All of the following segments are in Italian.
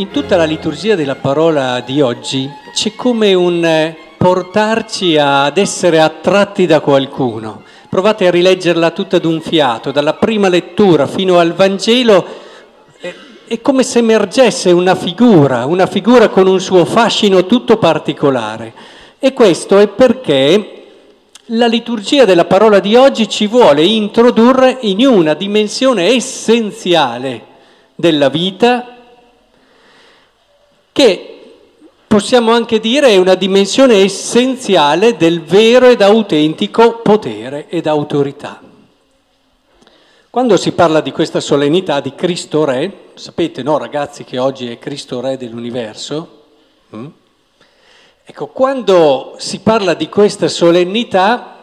in tutta la liturgia della parola di oggi c'è come un eh, portarci ad essere attratti da qualcuno. Provate a rileggerla tutta d'un fiato, dalla prima lettura fino al Vangelo, è come se emergesse una figura, una figura con un suo fascino tutto particolare. E questo è perché la liturgia della parola di oggi ci vuole introdurre in una dimensione essenziale della vita che possiamo anche dire è una dimensione essenziale del vero ed autentico potere ed autorità. Quando si parla di questa solennità di Cristo Re, sapete no ragazzi che oggi è Cristo Re dell'universo? Mm? Ecco, quando si parla di questa solennità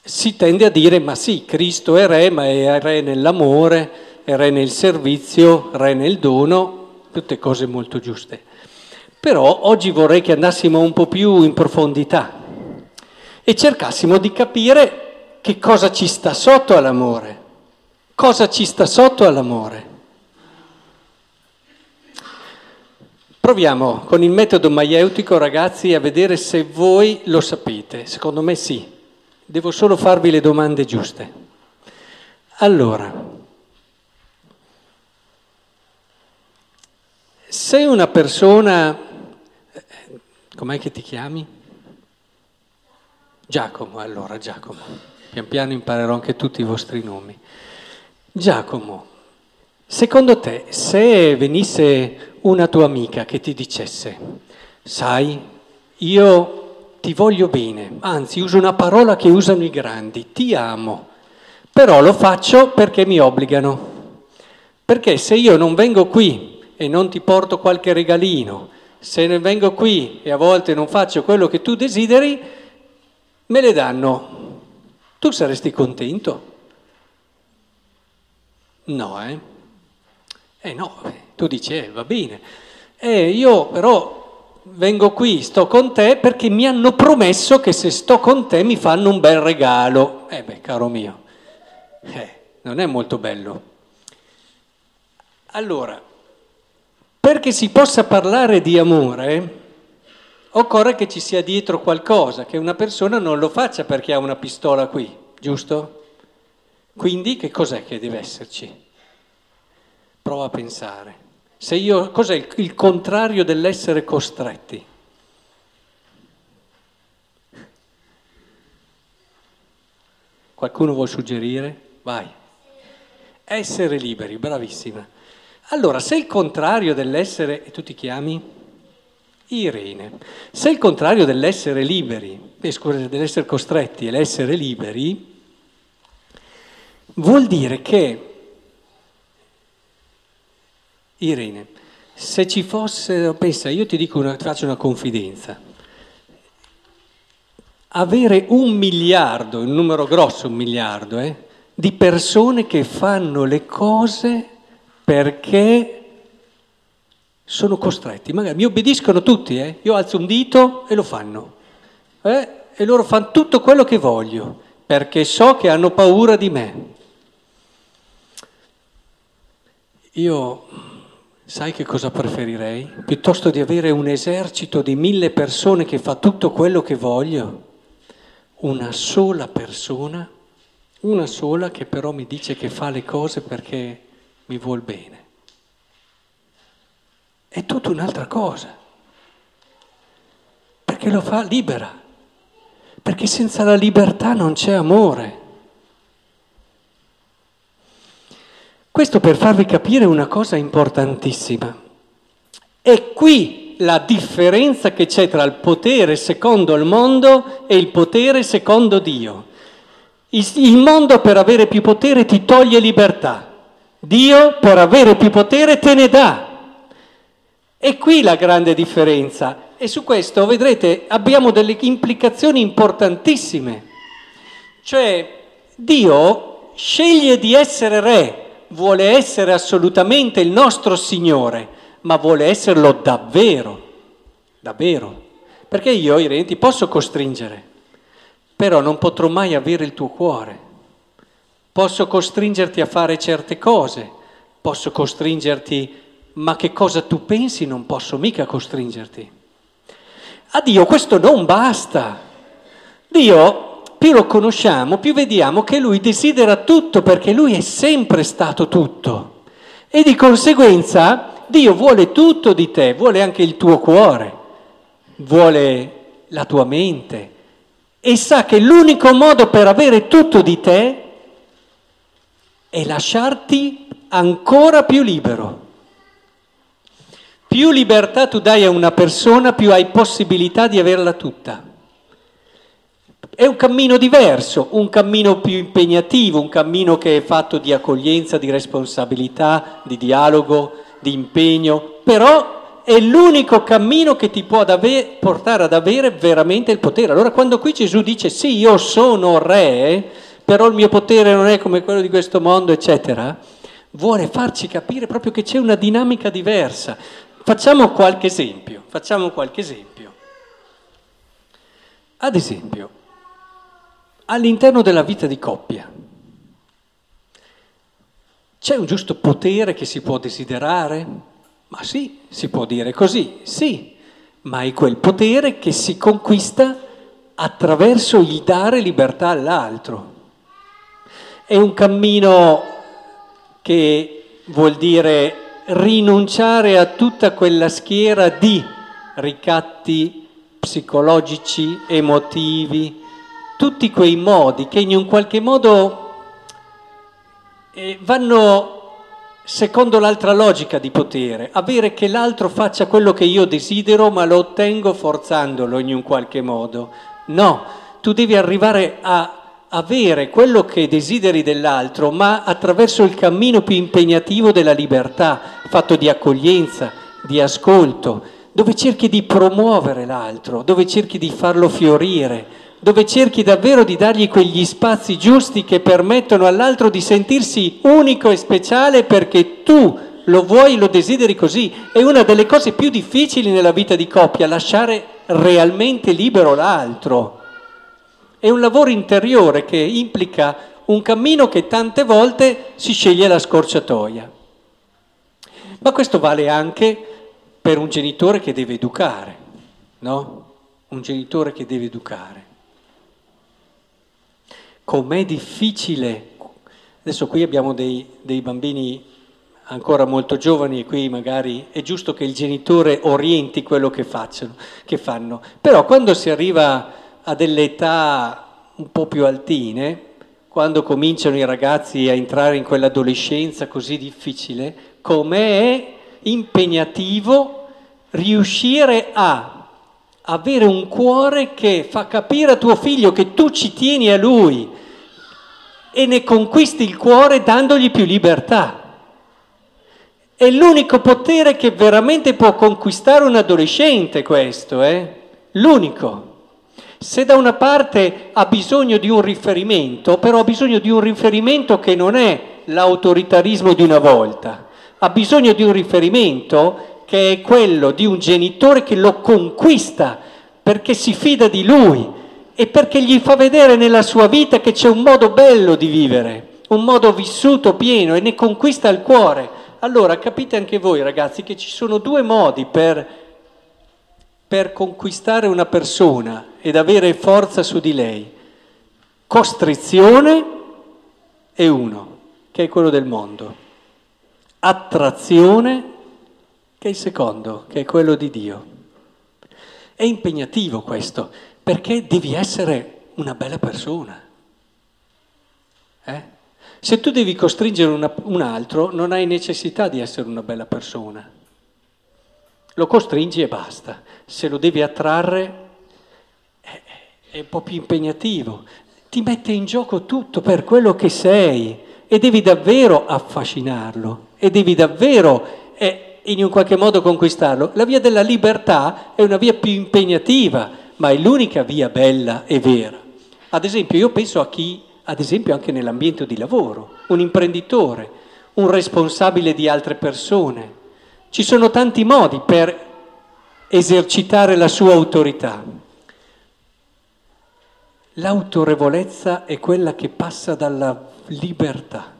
si tende a dire ma sì, Cristo è re, ma è re nell'amore, è re nel servizio, re nel dono, tutte cose molto giuste. Però oggi vorrei che andassimo un po' più in profondità e cercassimo di capire che cosa ci sta sotto all'amore, cosa ci sta sotto all'amore. Proviamo con il metodo maieutico, ragazzi, a vedere se voi lo sapete. Secondo me sì. Devo solo farvi le domande giuste. Allora, se una persona... Com'è che ti chiami? Giacomo, allora Giacomo. Pian piano imparerò anche tutti i vostri nomi. Giacomo, secondo te, se venisse una tua amica che ti dicesse, sai, io ti voglio bene, anzi uso una parola che usano i grandi, ti amo, però lo faccio perché mi obbligano. Perché se io non vengo qui e non ti porto qualche regalino, se ne vengo qui e a volte non faccio quello che tu desideri, me le danno. Tu saresti contento? No, eh? Eh no, tu dici, eh, va bene. Eh, io però vengo qui, sto con te perché mi hanno promesso che se sto con te mi fanno un bel regalo. Eh beh, caro mio, eh, non è molto bello. Allora, perché si possa parlare di amore, occorre che ci sia dietro qualcosa, che una persona non lo faccia perché ha una pistola qui, giusto? Quindi che cos'è che deve esserci? Prova a pensare. Se io, cos'è il, il contrario dell'essere costretti? Qualcuno vuol suggerire? Vai. Essere liberi, bravissima. Allora, se il contrario dell'essere, e tu ti chiami? Irene. Se il contrario dell'essere liberi, eh, scusa, dell'essere costretti è l'essere liberi, vuol dire che Irene, se ci fosse, pensa, io ti dico una, faccio una confidenza. Avere un miliardo, un numero grosso, un miliardo, eh, di persone che fanno le cose perché sono costretti. Magari mi obbediscono tutti, eh? io alzo un dito e lo fanno. Eh? E loro fanno tutto quello che voglio, perché so che hanno paura di me. Io Sai che cosa preferirei? Piuttosto di avere un esercito di mille persone che fa tutto quello che voglio, una sola persona, una sola che però mi dice che fa le cose perché mi vuol bene. È tutta un'altra cosa, perché lo fa libera, perché senza la libertà non c'è amore. Questo per farvi capire una cosa importantissima. È qui la differenza che c'è tra il potere secondo il mondo e il potere secondo Dio. Il mondo per avere più potere ti toglie libertà, Dio per avere più potere te ne dà. È qui la grande differenza e su questo vedrete abbiamo delle implicazioni importantissime. Cioè Dio sceglie di essere re vuole essere assolutamente il nostro Signore, ma vuole esserlo davvero, davvero. Perché io, Irene, ti posso costringere, però non potrò mai avere il tuo cuore. Posso costringerti a fare certe cose, posso costringerti, ma che cosa tu pensi non posso mica costringerti. A Dio questo non basta. Dio, più lo conosciamo, più vediamo che Lui desidera tutto perché Lui è sempre stato tutto. E di conseguenza Dio vuole tutto di te, vuole anche il tuo cuore, vuole la tua mente e sa che l'unico modo per avere tutto di te è lasciarti ancora più libero. Più libertà tu dai a una persona, più hai possibilità di averla tutta. È un cammino diverso, un cammino più impegnativo, un cammino che è fatto di accoglienza, di responsabilità, di dialogo, di impegno, però è l'unico cammino che ti può portare ad avere veramente il potere. Allora quando qui Gesù dice sì, io sono re, però il mio potere non è come quello di questo mondo, eccetera, vuole farci capire proprio che c'è una dinamica diversa. Facciamo qualche esempio, facciamo qualche esempio. Ad esempio, all'interno della vita di coppia, c'è un giusto potere che si può desiderare? Ma sì, si può dire così, sì, ma è quel potere che si conquista attraverso il dare libertà all'altro. È un cammino che vuol dire rinunciare a tutta quella schiera di ricatti psicologici, emotivi, tutti quei modi che in un qualche modo eh, vanno secondo l'altra logica di potere, avere che l'altro faccia quello che io desidero ma lo ottengo forzandolo in un qualche modo. No, tu devi arrivare a avere quello che desideri dell'altro, ma attraverso il cammino più impegnativo della libertà, fatto di accoglienza, di ascolto, dove cerchi di promuovere l'altro, dove cerchi di farlo fiorire, dove cerchi davvero di dargli quegli spazi giusti che permettono all'altro di sentirsi unico e speciale perché tu lo vuoi, lo desideri così. È una delle cose più difficili nella vita di coppia, lasciare realmente libero l'altro. È un lavoro interiore che implica un cammino che tante volte si sceglie la scorciatoia. Ma questo vale anche per un genitore che deve educare, no? Un genitore che deve educare com'è difficile. Adesso qui abbiamo dei, dei bambini ancora molto giovani e qui magari è giusto che il genitore orienti quello che, facciano, che fanno. Però quando si arriva a delle età un po' più altine, quando cominciano i ragazzi a entrare in quell'adolescenza così difficile, com'è impegnativo riuscire a avere un cuore che fa capire a tuo figlio che tu ci tieni a lui e ne conquisti il cuore dandogli più libertà. È l'unico potere che veramente può conquistare un adolescente questo, eh? L'unico. Se da una parte ha bisogno di un riferimento, però ha bisogno di un riferimento che non è l'autoritarismo di una volta, ha bisogno di un riferimento che è quello di un genitore che lo conquista perché si fida di lui e perché gli fa vedere nella sua vita che c'è un modo bello di vivere, un modo vissuto pieno e ne conquista il cuore. Allora capite anche voi ragazzi che ci sono due modi per, per conquistare una persona ed avere forza su di lei. Costrizione e uno, che è quello del mondo. Attrazione che è il secondo, che è quello di Dio. È impegnativo questo, perché devi essere una bella persona. Eh? Se tu devi costringere una, un altro, non hai necessità di essere una bella persona. Lo costringi e basta. Se lo devi attrarre, è, un po' più impegnativo. Ti mette in gioco tutto per quello che sei e devi davvero affascinarlo e devi davvero... Eh, in un qualche modo conquistarlo. La via della libertà è una via più impegnativa, ma è l'unica via bella e vera. Ad esempio, io penso a chi, ad esempio anche nell'ambiente di lavoro, un imprenditore, un responsabile di altre persone. Ci sono tanti modi per esercitare la sua autorità. L'autorevolezza è quella che passa dalla libertà.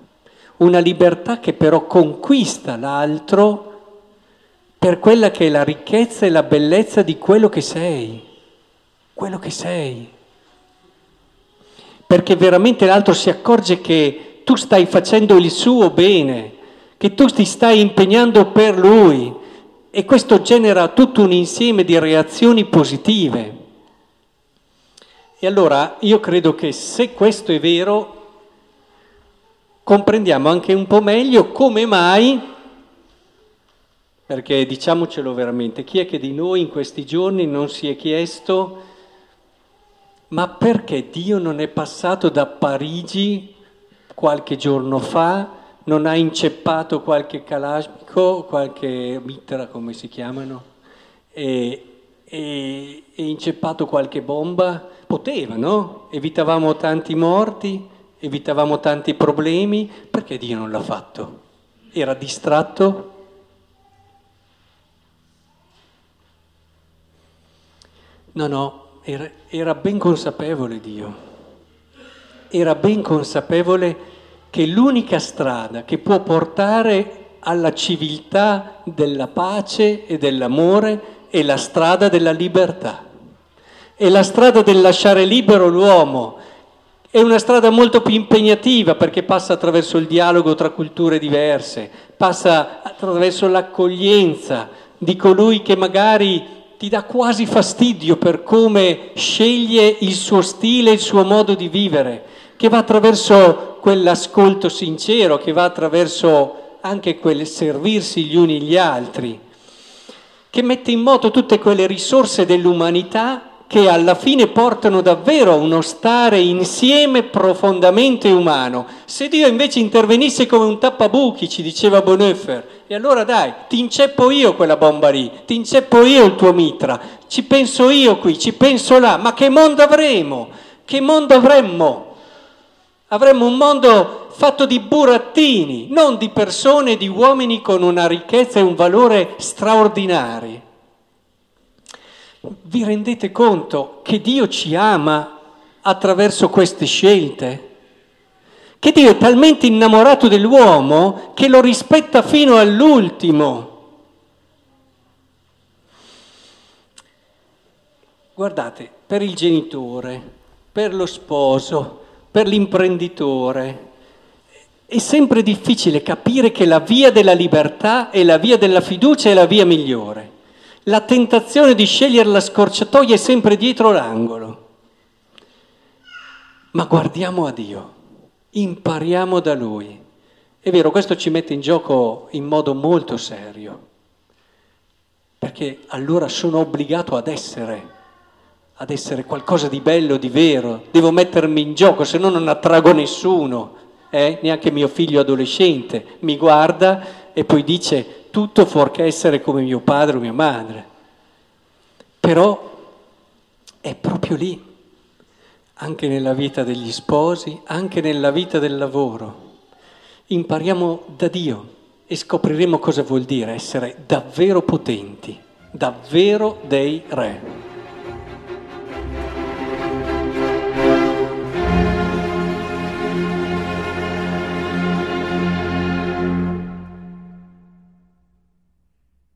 una libertà che però conquista l'altro per quella che è la ricchezza e la bellezza di quello che sei, quello che sei. Perché veramente l'altro si accorge che tu stai facendo il suo bene, che tu ti stai impegnando per lui e questo genera tutto un insieme di reazioni positive. E allora io credo che se questo è vero, comprendiamo anche un po' meglio come mai, perché diciamocelo veramente, chi è che di noi in questi giorni non si è chiesto ma perché Dio non è passato da Parigi qualche giorno fa, non ha inceppato qualche Kalashnikov, qualche mitra come si chiamano, e, e, e inceppato qualche bomba? Poteva, no? Evitavamo tanti morti evitavamo tanti problemi, perché Dio non l'ha fatto? Era distratto? No, no, era, era ben consapevole Dio, era ben consapevole che l'unica strada che può portare alla civiltà della pace e dell'amore è la strada della libertà. È la strada del lasciare libero l'uomo. È una strada molto più impegnativa perché passa attraverso il dialogo tra culture diverse, passa attraverso l'accoglienza di colui che magari ti dà quasi fastidio per come sceglie il suo stile, il suo modo di vivere, che va attraverso quell'ascolto sincero, che va attraverso anche quel servirsi gli uni gli altri, che mette in moto tutte quelle risorse dell'umanità che alla fine portano davvero a uno stare insieme profondamente umano. Se Dio invece intervenisse come un tappabuchi, ci diceva Bonhoeffer, e allora dai, ti inceppo io quella bomba lì, ti inceppo io il tuo mitra, ci penso io qui, ci penso là, ma che mondo avremo? Che mondo avremmo? Avremmo un mondo fatto di burattini, non di persone, di uomini con una ricchezza e un valore straordinari. Vi rendete conto che Dio ci ama attraverso queste scelte? Che Dio è talmente innamorato dell'uomo che lo rispetta fino all'ultimo. Guardate, per il genitore, per lo sposo, per l'imprenditore, è sempre difficile capire che la via della libertà e la via della fiducia è la via migliore la tentazione di scegliere la scorciatoia è sempre dietro l'angolo. Ma guardiamo a Dio, impariamo da Lui. È vero, questo ci mette in gioco in modo molto serio, perché allora sono obbligato ad essere, ad essere qualcosa di bello, di vero, devo mettermi in gioco, se no non attrago nessuno, eh? neanche mio figlio adolescente mi guarda e poi dice tutto fuorché essere come mio padre o mia madre. Però è proprio lì, anche nella vita degli sposi, anche nella vita del lavoro. Impariamo da Dio e scopriremo cosa vuol dire essere davvero potenti, davvero dei re.